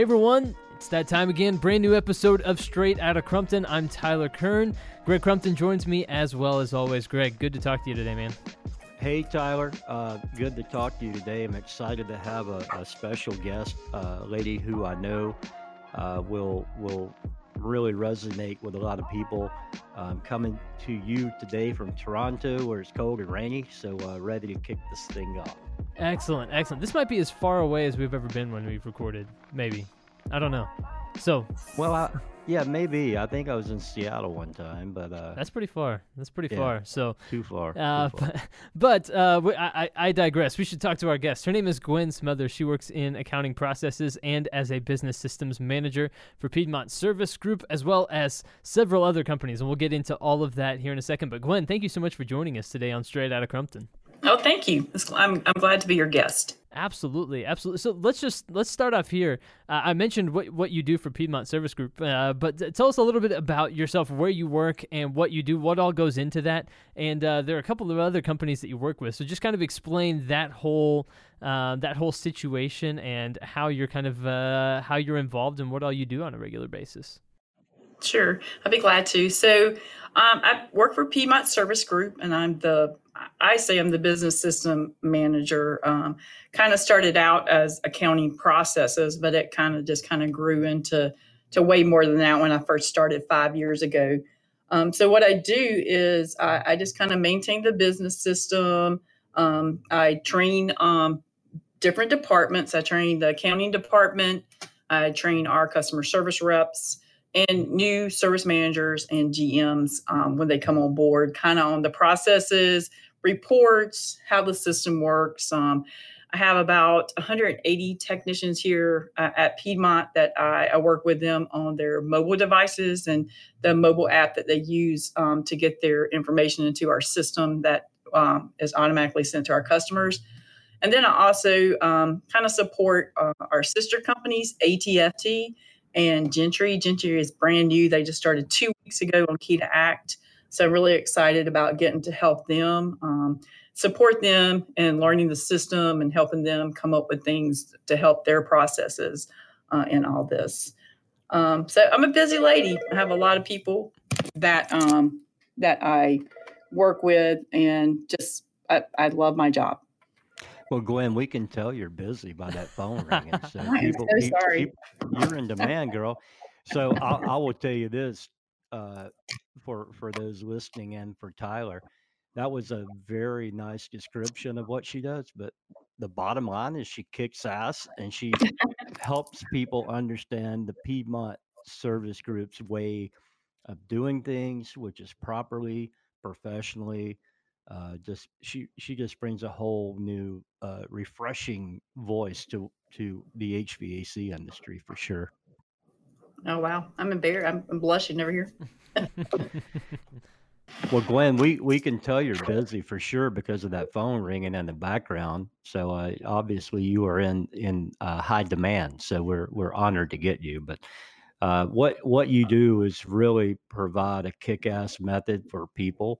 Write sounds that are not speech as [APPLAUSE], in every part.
Hey everyone, it's that time again. Brand new episode of Straight Outta Crumpton. I'm Tyler Kern. Greg Crumpton joins me as well as always. Greg, good to talk to you today, man. Hey Tyler, uh, good to talk to you today. I'm excited to have a, a special guest, uh, a lady who I know uh, will will really resonate with a lot of people. Um, coming to you today from Toronto, where it's cold and rainy, so uh, ready to kick this thing off. Excellent, excellent. This might be as far away as we've ever been when we've recorded. Maybe, I don't know. So, well, I, yeah, maybe. I think I was in Seattle one time, but uh, that's pretty far. That's pretty yeah, far. So too far. Uh, too far. But, [LAUGHS] but uh, I, I digress. We should talk to our guest. Her name is Gwen Smothers. She works in accounting processes and as a business systems manager for Piedmont Service Group, as well as several other companies. And we'll get into all of that here in a second. But Gwen, thank you so much for joining us today on Straight Out of Crumpton. Oh, thank you. I'm, I'm glad to be your guest. Absolutely, absolutely. So let's just let's start off here. Uh, I mentioned what what you do for Piedmont Service Group, uh, but tell us a little bit about yourself, where you work, and what you do. What all goes into that? And uh, there are a couple of other companies that you work with. So just kind of explain that whole uh, that whole situation and how you're kind of uh, how you're involved and what all you do on a regular basis. Sure, I'd be glad to. So um, I work for Piedmont Service Group, and I'm the I say I'm the business system manager. Um, kind of started out as accounting processes, but it kind of just kind of grew into to way more than that when I first started five years ago. Um, so what I do is I, I just kind of maintain the business system. Um, I train um, different departments. I train the accounting department. I train our customer service reps and new service managers and GMs um, when they come on board, kind of on the processes, reports, how the system works. Um, I have about 180 technicians here uh, at Piedmont that I, I, work with them on their mobile devices and the mobile app that they use um, to get their information into our system that um, is automatically sent to our customers. And then I also um, kind of support uh, our sister companies, ATFT and Gentry. Gentry is brand new. They just started two weeks ago on Key to Act. So really excited about getting to help them, um, support them, and learning the system and helping them come up with things to help their processes uh, in all this. Um, so I'm a busy lady. I have a lot of people that um, that I work with, and just I, I love my job. Well, Gwen, we can tell you're busy by that phone [LAUGHS] ringing. So I'm people, so sorry. People, you're in demand, girl. So I, I will tell you this: uh, for for those listening and for Tyler. That was a very nice description of what she does, but the bottom line is she kicks ass and she helps people understand the Piedmont Service Group's way of doing things, which is properly, professionally. Uh, just she she just brings a whole new, uh, refreshing voice to to the HVAC industry for sure. Oh wow, I'm embarrassed. I'm, I'm blushing over here. [LAUGHS] well, Gwen, we we [LAUGHS] can tell you're busy for sure because of that phone ringing in the background. So uh, obviously you are in in uh, high demand. So we're we're honored to get you. But uh, what what you do is really provide a kick-ass method for people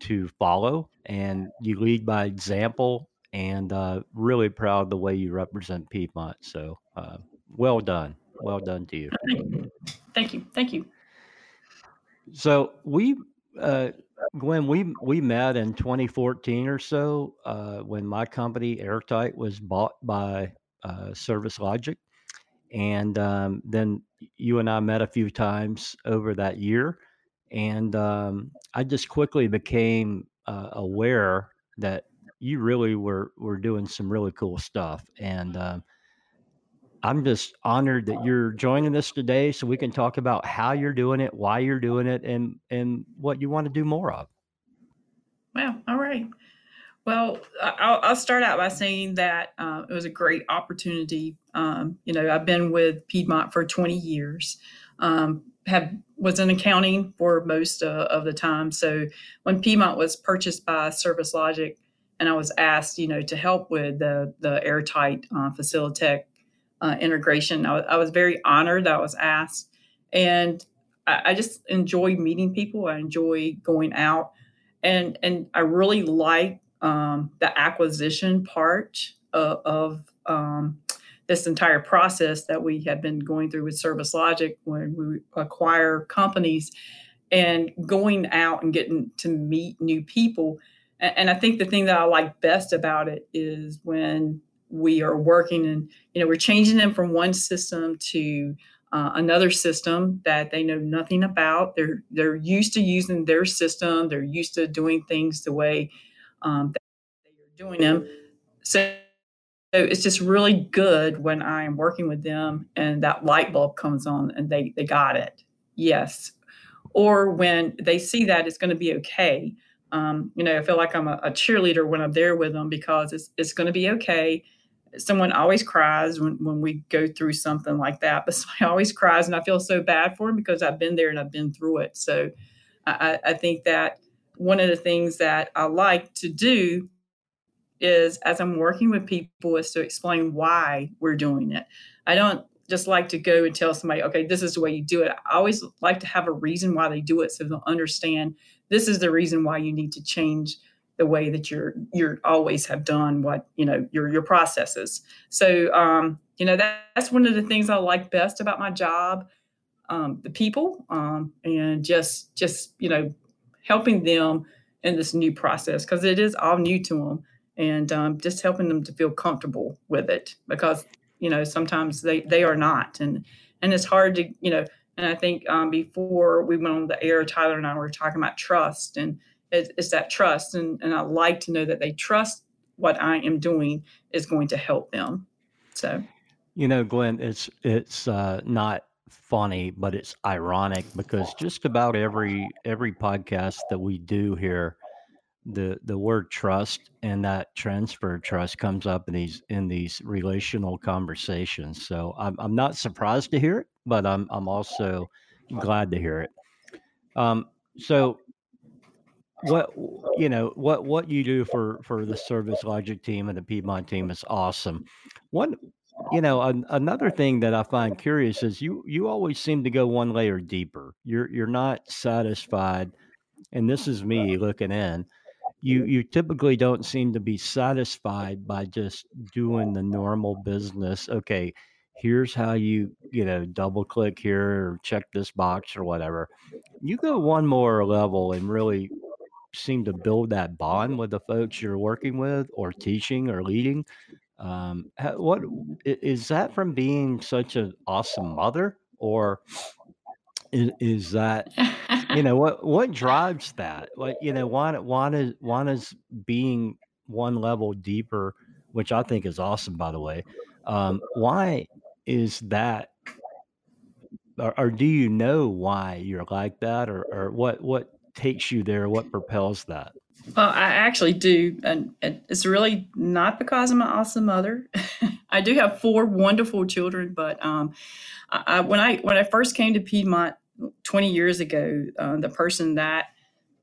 to follow, and you lead by example. And uh, really proud the way you represent Piedmont. So uh, well done well done to you. Thank you. Thank you. So we, uh, Gwen, we we met in 2014 or so uh, when my company Airtight was bought by uh, Service Logic, and um, then you and I met a few times over that year, and um, I just quickly became uh, aware that you really were were doing some really cool stuff, and um, I'm just honored that you're joining us today so we can talk about how you're doing it, why you're doing it, and and what you want to do more of. Well, all right. Well, I'll, I'll start out by saying that uh, it was a great opportunity. Um, you know, I've been with Piedmont for 20 years. Um, have was in accounting for most uh, of the time. So when Piedmont was purchased by Service Logic, and I was asked, you know, to help with the the airtight uh, Facilitech uh, integration. I, was very honored that I was asked, and I, I, just enjoy meeting people. I enjoy going out, and and I really like um, the acquisition part of, of um, this entire process that we have been going through with Service Logic when we acquire companies and going out and getting to meet new people. And I think the thing that I like best about it is when we are working and you know we're changing them from one system to uh, another system that they know nothing about. They're they're used to using their system. They're used to doing things the way um, they're doing them. So it's just really good when I'm working with them and that light bulb comes on and they they got it. Yes. Or when they see that it's going to be okay. Um, you know, I feel like I'm a, a, cheerleader when I'm there with them because it's it's going to be okay. Someone always cries when, when we go through something like that, but [LAUGHS] somebody always cries, and I feel so bad for them because I've been there and I've been through it. So I, I think that one of the things that I like to do is as I'm working with people is to explain why we're doing it. I don't just like to go and tell somebody, okay, this is the way you do it. I always like to have a reason why they do it so they'll understand this is the reason why you need to change the way that you're you're always have done what you know your your processes. So um, you know that, that's one of the things I like best about my job, um, the people, um, and just just you know helping them in this new process because it is all new to them and um, just helping them to feel comfortable with it because you know sometimes they they are not. And and it's hard to you know and i think um, before we went on the air tyler and i were talking about trust and it, it's that trust. And and i like to know that they trust what i am doing is going to help them. So. You know gwen it's it's uh, not funny but it's ironic because just about every every podcast that we do here the the word trust and that transfer trust comes up in these in these relational conversations. So I'm I'm not surprised to hear it, but I'm I'm also glad to hear it. Um, so what you know what what you do for for the service logic team and the Piedmont team is awesome. One you know an, another thing that I find curious is you you always seem to go one layer deeper. You're you're not satisfied, and this is me looking in you you typically don't seem to be satisfied by just doing the normal business okay here's how you you know double click here or check this box or whatever. You go one more level and really seem to build that bond with the folks you're working with or teaching or leading. Um, what is that from being such an awesome mother or is, is that [LAUGHS] you know what what [LAUGHS] drives that? Like you know one one is one is being one level deeper which i think is awesome by the way um, why is that or, or, do you know why you're like that or, or what what takes you there? What propels that? Well i actually do and, and it's really not because i'm an awesome mother. [LAUGHS] I do have four wonderful children but um, I, when i when i first came to piedmont 20 years ago, uh, the person that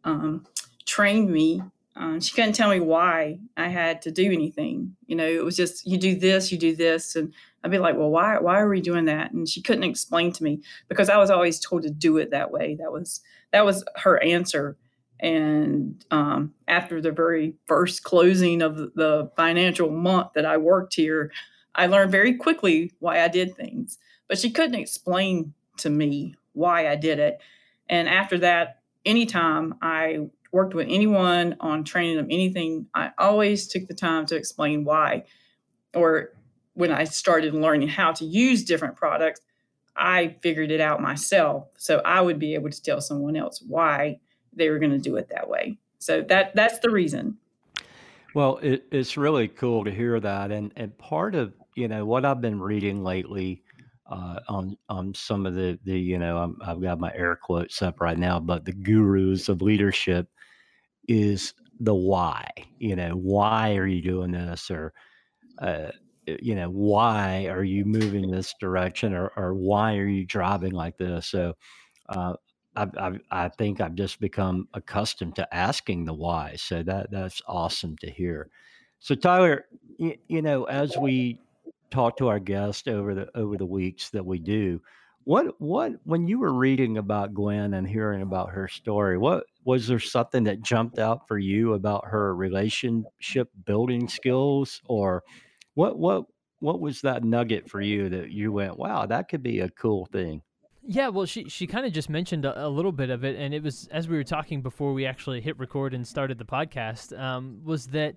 um, trained me, uh, she couldn't tell me why I had to do anything. You know, it was just you do this, you do this, and I'd be like, well, why why are we doing that? And she couldn't explain to me because I was always told to do it that way. That was that was her answer. And um, after the very first closing of the financial month that I worked here, I learned very quickly why I did things. But she couldn't explain to me why I did it. And after that, anytime I worked with anyone on training them anything, I always took the time to explain why. Or when I started learning how to use different products, I figured it out myself. So I would be able to tell someone else why they were going to do it that way. So that that's the reason. Well, it, it's really cool to hear that, and and part of you know what I've been reading lately uh, on on some of the the you know i have got my air quotes up right now, but the gurus of leadership is the why. You know, why are you doing this, or uh, you know, why are you moving this direction, or or why are you driving like this? So. Uh, I, I, I think I've just become accustomed to asking the why. So that that's awesome to hear. So Tyler, you, you know, as we talk to our guests over the over the weeks that we do. What what when you were reading about Gwen and hearing about her story, what was there something that jumped out for you about her relationship building skills or what what what was that nugget for you that you went, wow, that could be a cool thing? Yeah, well, she she kind of just mentioned a, a, little bit of it, and it was as we were talking before we actually hit record and started the podcast. Um, was that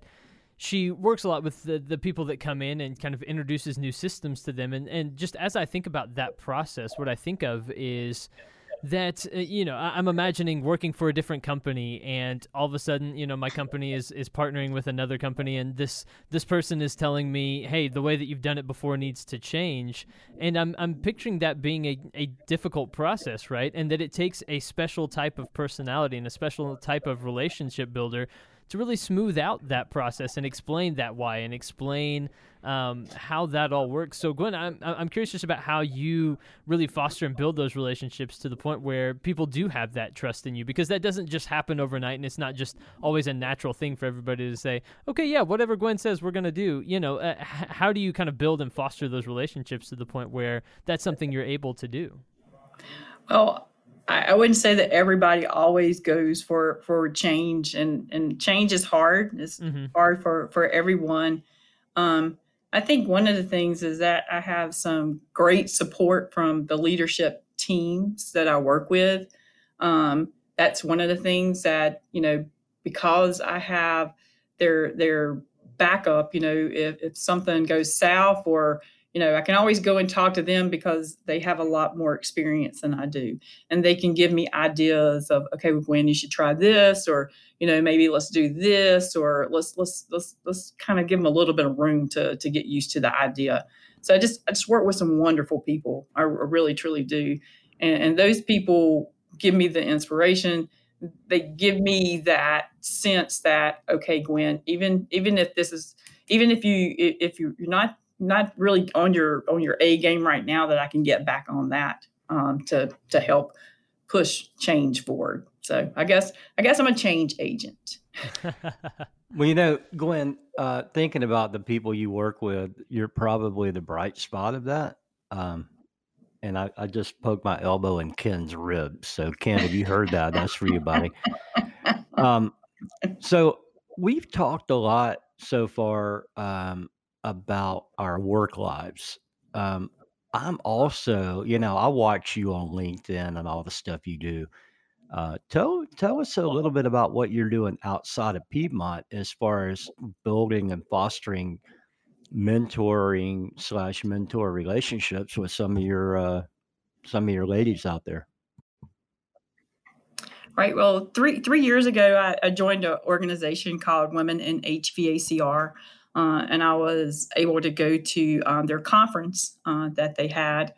she works a lot with the, the people that come in and kind of introduces new systems to them, and and just as I think about that process, what I think of is that uh, you know I, am imagining working for a different company and all of a sudden you know my company is is partnering with another company and this this person is telling me hey the way that you've done it before needs to change. And i'm i'm picturing that being a, a difficult process right? And that it takes a special type of personality and a special type of relationship builder to really smooth out that process and explain that why and explain um, how that all works. So, Gwen, I'm, I'm curious just about how you really foster and build those relationships to the point where people do have that trust in you because that doesn't just happen overnight and it's not just always a natural thing for everybody to say, okay, yeah, whatever Gwen says, we're going to do. You know, uh, how do you kind of build and foster those relationships to the point where that's something you're able to do? Well, I, wouldn't say that everybody always goes for for change, and and change is hard. It's mm-hmm. hard for for everyone. Um, I think one of the things is that I have some great support from the leadership teams that I work with. Um, that's one of the things that you know because I have their their backup. You know, if if something goes south or you know, I can always go and talk to them because they have a lot more experience than I do. And they can give me ideas of, okay, when you should try this, or, you know, maybe let's do this, or let's let's let's let's kind of give them a little bit of room to to get used to the idea. So I just I just work with some wonderful people. I, really truly do. And, and those people give me the inspiration. They give me that sense that, okay, Gwen, even even if this is even if you if you you're not not really on your on your A game right now that I can get back on that um, to to help push change forward. So I guess I guess I'm a change agent. [LAUGHS] well, you know, Gwen, uh, thinking about the people you work with, you're probably the bright spot of that. Um, and I, I just poked my elbow in Ken's ribs. So Ken, have you heard that? That's for you, buddy. Um, so we've talked a lot so far um, about our work lives. Um, I'm also, you know, I watch you on LinkedIn and all the stuff you do. Uh, tell tell us a little bit about what you're doing outside of Piedmont as far as building and fostering mentoring slash mentor relationships with some of your uh, some of your ladies out there. Right. Well, three three years ago, I, I joined an organization called Women in HVACR. Uh, and I was able to go to um, their conference uh, that they had.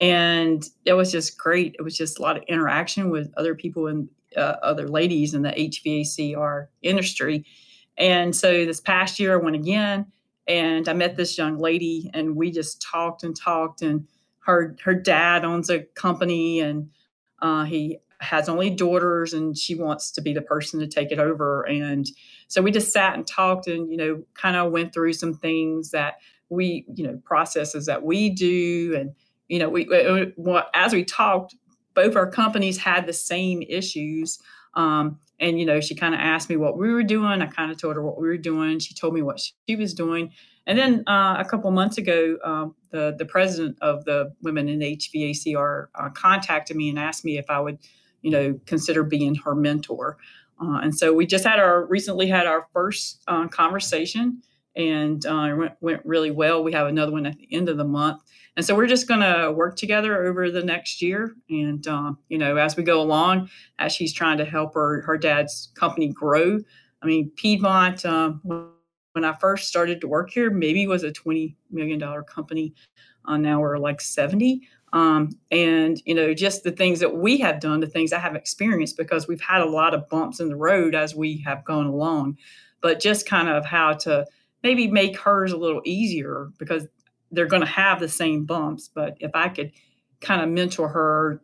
And it was just great. It was just a lot of interaction with other people and uh, other ladies in the HVACR industry. And so this past year, I went again and I met this young lady, and we just talked and talked. And her her dad owns a company, and uh, he has only daughters, and she wants to be the person to take it over. And so we just sat and talked and, you know, kind of went through some things that we, you know, processes that we do. And, you know, we, as we talked, both our companies had the same issues. Um, and, you know, she kind of asked me what we were doing. I kind of told her what we were doing. She told me what she was doing. And then uh, a couple months ago, um, the the president of the Women in HVACR uh, contacted me and asked me if I would, you know, consider being her mentor. Uh, and so we just had our recently had our first uh, conversation and uh, it went, went really well. We have another one at the end of the month. And so we're just going to work together over the next year. And, um, you know, as we go along, as she's trying to help her, her dad's company grow. I mean, Piedmont, um, when I first started to work here, maybe was a $20 million company. Uh, now we're like 70. Um, and you know just the things that we have done the things i have experienced because we've had a lot of bumps in the road as we have gone along. But just kind of how to maybe make hers a little easier because they're going to have the same bumps. But if i could kind of mentor her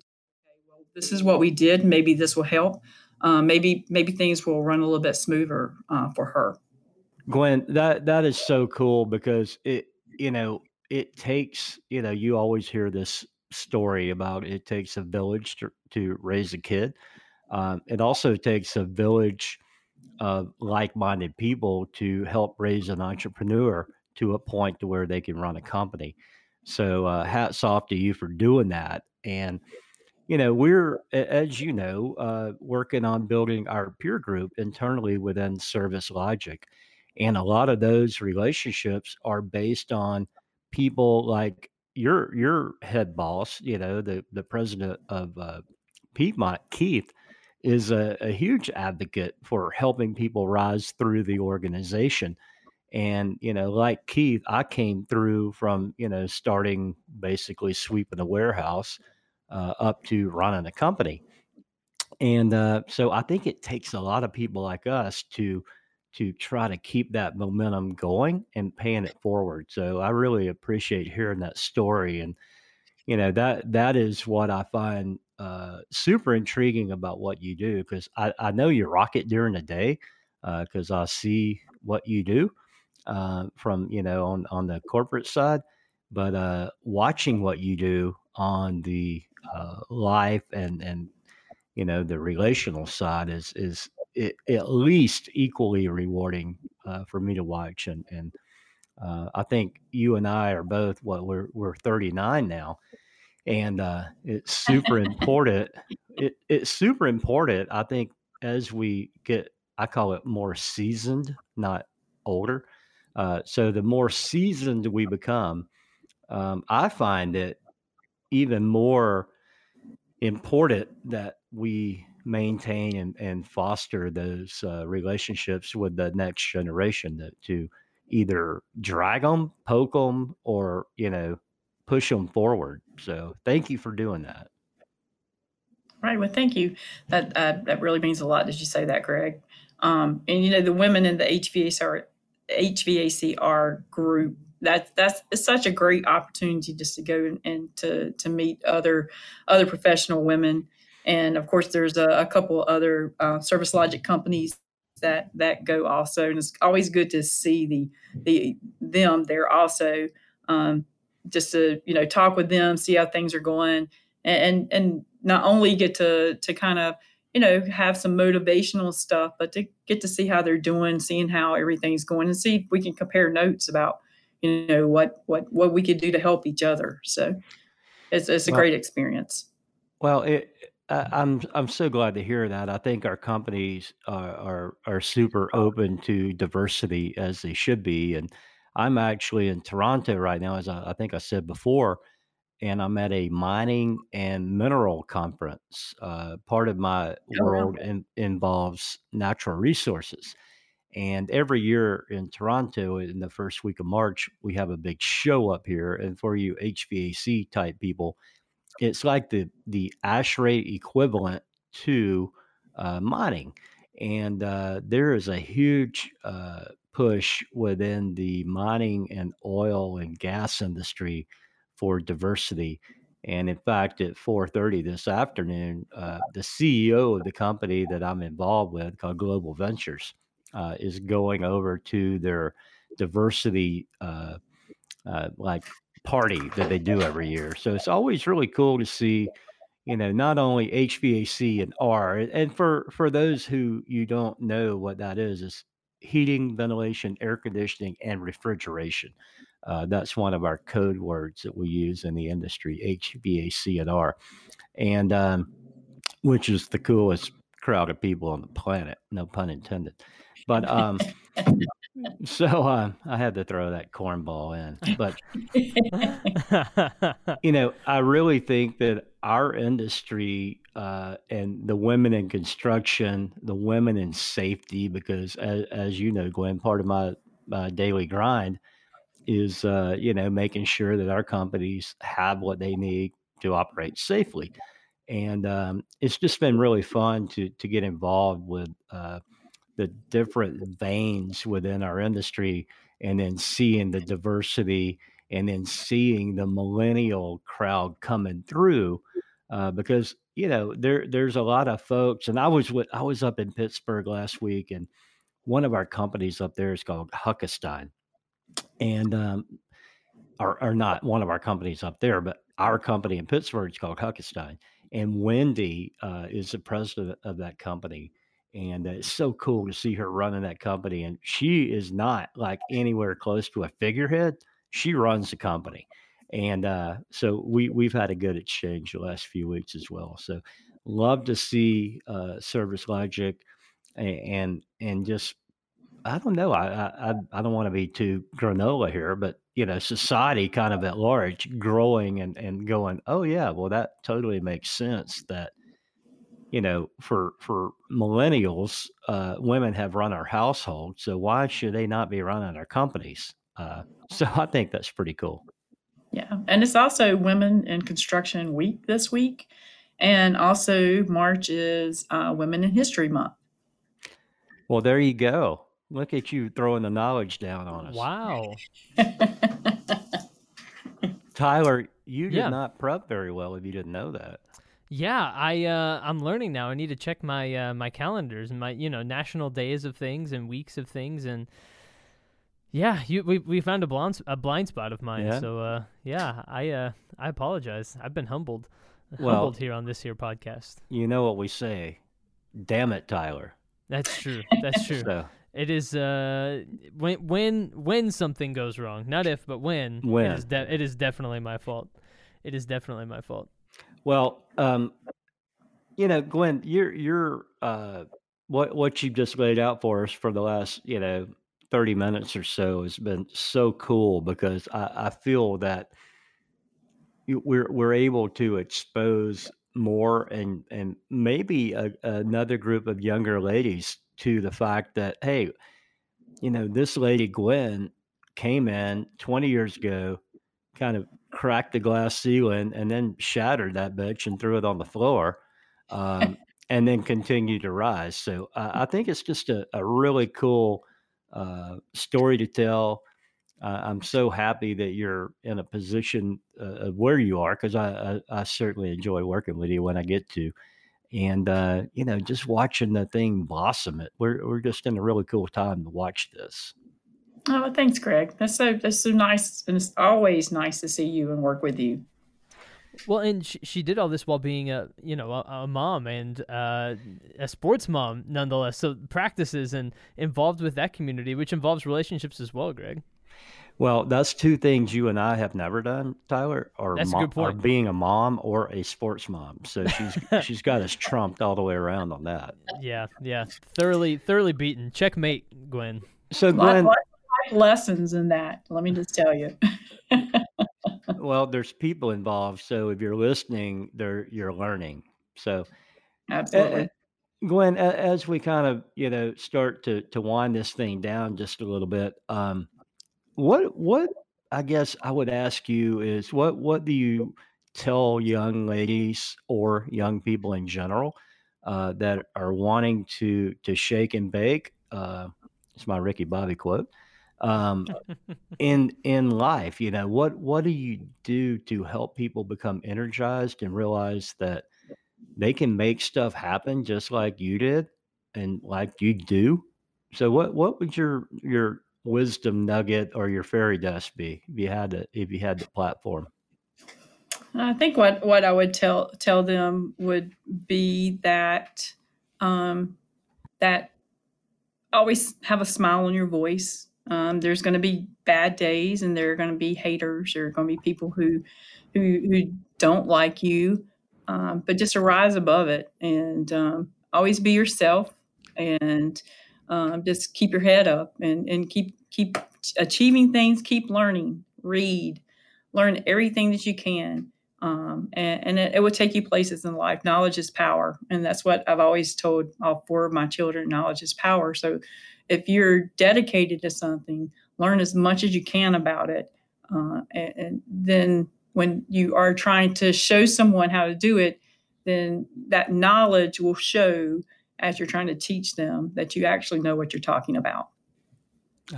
well, this is what we did. Maybe this will help. Uh, maybe maybe things will run a little bit smoother uh, for her. Gwen that that is so cool because it you know it takes you know you always hear this story about it takes a village to, to raise a kid. Um, it also takes a village of like minded people to help raise an entrepreneur to a point to where they can run a company. So uh, hats off to you for doing that. And you know, we're as you know, uh, working on building our peer group internally within Service Logic, and a lot of those relationships are based on people like your your head boss, you know, the the president of uh, Piedmont, Keith, is a, a huge advocate for helping people rise through the organization. And, you know, like Keith, I came through from, you know, starting basically sweeping a warehouse uh, up to running a company. And uh, so I think it takes a lot of people like us to to try to keep that momentum going and paying it forward. So I really appreciate hearing that story. And, you know, that that is what I find uh, super intriguing about what you do because I, I know you rock it during the day because uh, I see what you do uh, from you know on on the corporate side, but uh, watching what you do on the uh, life and and you know the relational side is is it, at least equally rewarding uh, for me to watch and and I think you and I are both what we're we're 39 now and uh, it's super important. It, it's super important. I think as we get, I call it more seasoned, not older. Uh, so the more seasoned we become, um, I find it even more important that we maintain and, and foster those uh, relationships with the next generation to, to either drag them, poke them, or you know push them forward. So thank you for doing that. Right. Well, thank you. That uh, that really means a lot. Did you say that, Greg? Um, and you know, the women in the HVACR HVACR group. That that's it's such a great opportunity just to go and, and to to meet other other professional women. And of course, there's a, a couple other uh, service logic companies that that go also, and it's always good to see the the them there also. Um, just to you know talk with them, see how things are going, and and not only get to to kind of you know have some motivational stuff, but to get to see how they're doing, seeing how everything's going, and see if we can compare notes about you know what what what we could do to help each other. So it's it's a well, great experience. Well, it, I'm I'm so glad to hear that. I think our companies are, are are super open to diversity as they should be, and I'm actually in Toronto right now, as I, I think I said before, and I'm at a mining and mineral conference. Uh, part of my oh, world in, involves natural resources. And every year in Toronto, in the first week of March, we have a big show up here. And for you HVAC type people, it's like the the ASHRAE equivalent to uh, mining. And uh, there is a huge uh, push within the mining and oil and gas industry for diversity. And in fact, at 4:30 this afternoon, uh, the CEO of the company that I'm involved with, called Global Ventures, uh, is going over to their diversity uh like party that they do every year. So it's always really cool to see, you know, not only HVAC and R. And for for those who you don't know what that is, is heating, ventilation, air conditioning, and refrigeration. Uh, that's one of our code words that we use in the industry, HVAC and R, and um, which is the coolest crowd of people on the planet, no pun intended. But um, [LAUGHS] so uh, I had to throw that cornball in. But [LAUGHS] you know, I really think that our industry uh, and the women in construction, the women in safety, because as, as you know, Gwen, part of my, my daily grind is uh, you know making sure that our companies have what they need to operate safely. And um, it's just been really fun to to get involved with uh, the different veins within our industry and then seeing the diversity and then seeing the millennial crowd coming through uh, because you know there there's a lot of folks and I was with I was up in Pittsburgh last week and one of our companies up there is called Huckestein and um, not one of our companies up there but our company in Pittsburgh is called Huckestein and Wendy uh, is the president of that company and uh, it's so cool to see her running that company. And she is not like anywhere close to a figurehead. She runs the company, and uh, so we we've had a good exchange the last few weeks as well. So love to see uh, Service Logic and, and just I don't know. I I I don't want to be too granola here, but you know, society kind of at large growing and and going, oh yeah, well that totally makes sense that you know, for for millennials, uh, women have run our household, so why should they not be running our companies? Uh, [LAUGHS] so I think that's pretty cool. Yeah, and it's also Women in Construction Week this week, and also March is uh, Women in History Month. Well, there you go. Look at you throwing the knowledge down on us. Wow. [LAUGHS] Tyler, you did Yeah. not prep very well if you didn't know that. Yeah, I uh, I'm learning now. I need to check my uh, my calendars and my you know national days of things and weeks of things and yeah, you we we found a blind a blind spot of mine. Yeah? So uh, yeah, I uh, I apologize. I've been humbled Well- humbled here on this here podcast. You know what we say. Damn it, Tyler. That's true. [LAUGHS] That's true. So It is uh when when when something goes wrong, not if but when. When. it is, de- it is definitely my fault. It is definitely my fault. Well, um, you know, Gwen, you're you're uh, what what you've just laid out for us for the last you know thirty minutes or so has been so cool because I, I feel that we're we're able to expose more and and maybe a, another group of younger ladies to the fact that hey, you know, this lady Gwen came in twenty years ago, kind of cracked the glass ceiling and then shattered that bitch and threw it on the floor um, and then continued to rise. So I i think it's just a, a really cool uh, story to tell. Uh, i'm so happy that you're in a position uh, of where you are because I, I, I certainly enjoy working with you when i get to. And uh, you know just watching the thing blossom it we're, we're just in a really cool time to watch this Oh, thanks, Greg. That's so that's so nice, and it's always nice to see you and work with you. Well, and she, she did all this while being a you know a, a mom and uh, a sports mom nonetheless. So practices and involved with that community, which involves relationships as well, Greg. Well, that's two things you and I have never done, Tyler. Or, That's a good point. or being a mom or a sports mom. So she's [LAUGHS] she's got us trumped all the way around on that. Yeah, yeah, thoroughly thoroughly beaten. Checkmate, Gwen. So Lot, Glenn, lot of life lessons in that. Let me just tell you. [LAUGHS] well, there's people involved. So if you're listening, there you're learning. So Absolutely. Uh, Gwen, as we kind of you know start to to wind this thing down just a little bit, um, what what I guess I would ask you is what what do you tell young ladies or young people in general uh, that are wanting to to shake and bake? Uh, it's my Ricky Bobby quote. Um, in in life, you know what what do you do to help people become energized and realize that they can make stuff happen just like you did and like you do. So what what would your your wisdom nugget or your fairy dust be if you had the if you had the platform? I think what, what I would tell tell them would be that um, that always have a smile on your voice. Um, there's going to be bad days, and there are going to be haters. There are going to be people who who who don't like you, um, but just rise above it and um, always be yourself, and um, just keep your head up and and keep keep achieving things. Keep learning. Read, learn everything that you can um, and, and it, it will take you places in life. Knowledge is power, and that's what I've always told all four of my children. Knowledge is power. So, if you're dedicated to something, learn as much as you can about it, uh, and, and then when you are trying to show someone how to do it, then that knowledge will show as you're trying to teach them that you actually know what you're talking about.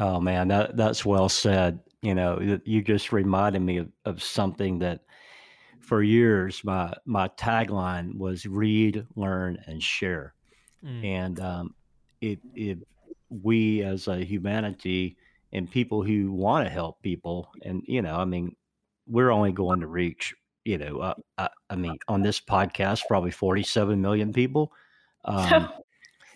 Oh man, that that's well said. You know, you- you just reminded me of, of something that for years my my tagline was read, learn, and share. Mm. and um, if if we as a humanity and people who want to help people and you know i mean we're only going to reach you know uh, I, I mean on this podcast probably 47 million people um, [LAUGHS]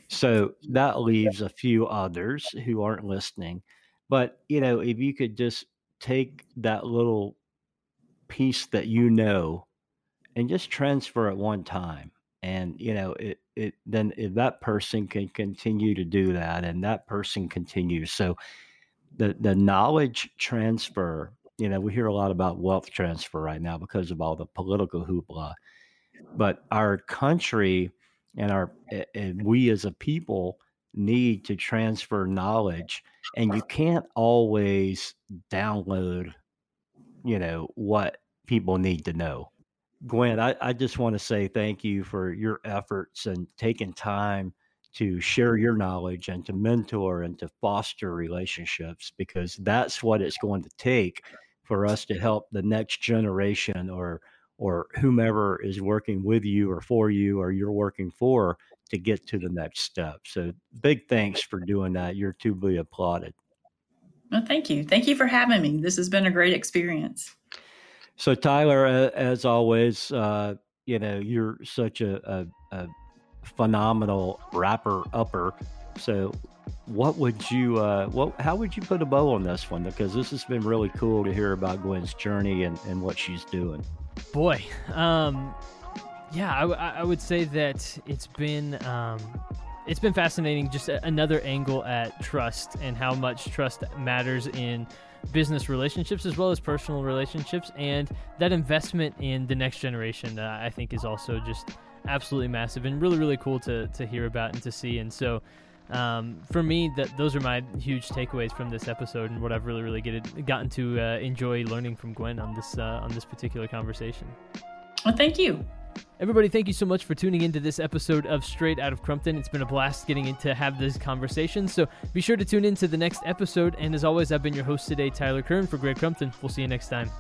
So that leaves a few others who aren't listening. But, you know, if you could just take that little piece that you know and just transfer at one time. And, you know, it, it then if that person can continue to do that and that person continues. So the the knowledge transfer, you know, we hear a lot about wealth transfer right now because of all the political hoopla. But our country and our and we as a people need to transfer knowledge and you can't always download you know what people need to know gwen i, I just want to say thank you for your efforts and taking time to share your knowledge and to mentor and to foster relationships because that's what it's going to take for us to help the next generation or or whomever is working with you or for you or you're working for to get to the next step. So big thanks for doing that. You're to be applauded. Well, thank you. Thank you for having me. This has been a great experience. So Tyler, as always, uh, you know, you're such a, a, a phenomenal rapper upper. So what would you uh what how would you put a bow on this one because this has been really cool to hear about gwen's journey and, and what she's doing Boy, um, yeah, I, I would say that it's been um, it's been fascinating. Just another angle at trust and how much trust matters in business relationships as well as personal relationships, and that investment in the next generation, uh, I think, is also just absolutely massive and really really cool to to hear about and to see. And so um, for me, that those are my huge takeaways from this episode and what I've really, really get, gotten to uh, enjoy learning from Gwen on this uh, on this particular conversation. Well, thank you. Everybody, thank you so much for tuning into this episode of Straight Out of Crumpton. It's been a blast getting to have this conversation. So be sure to tune in to the next episode. And as always, I've been your host today, Tyler Kern for Greg Crumpton. We'll see you next time.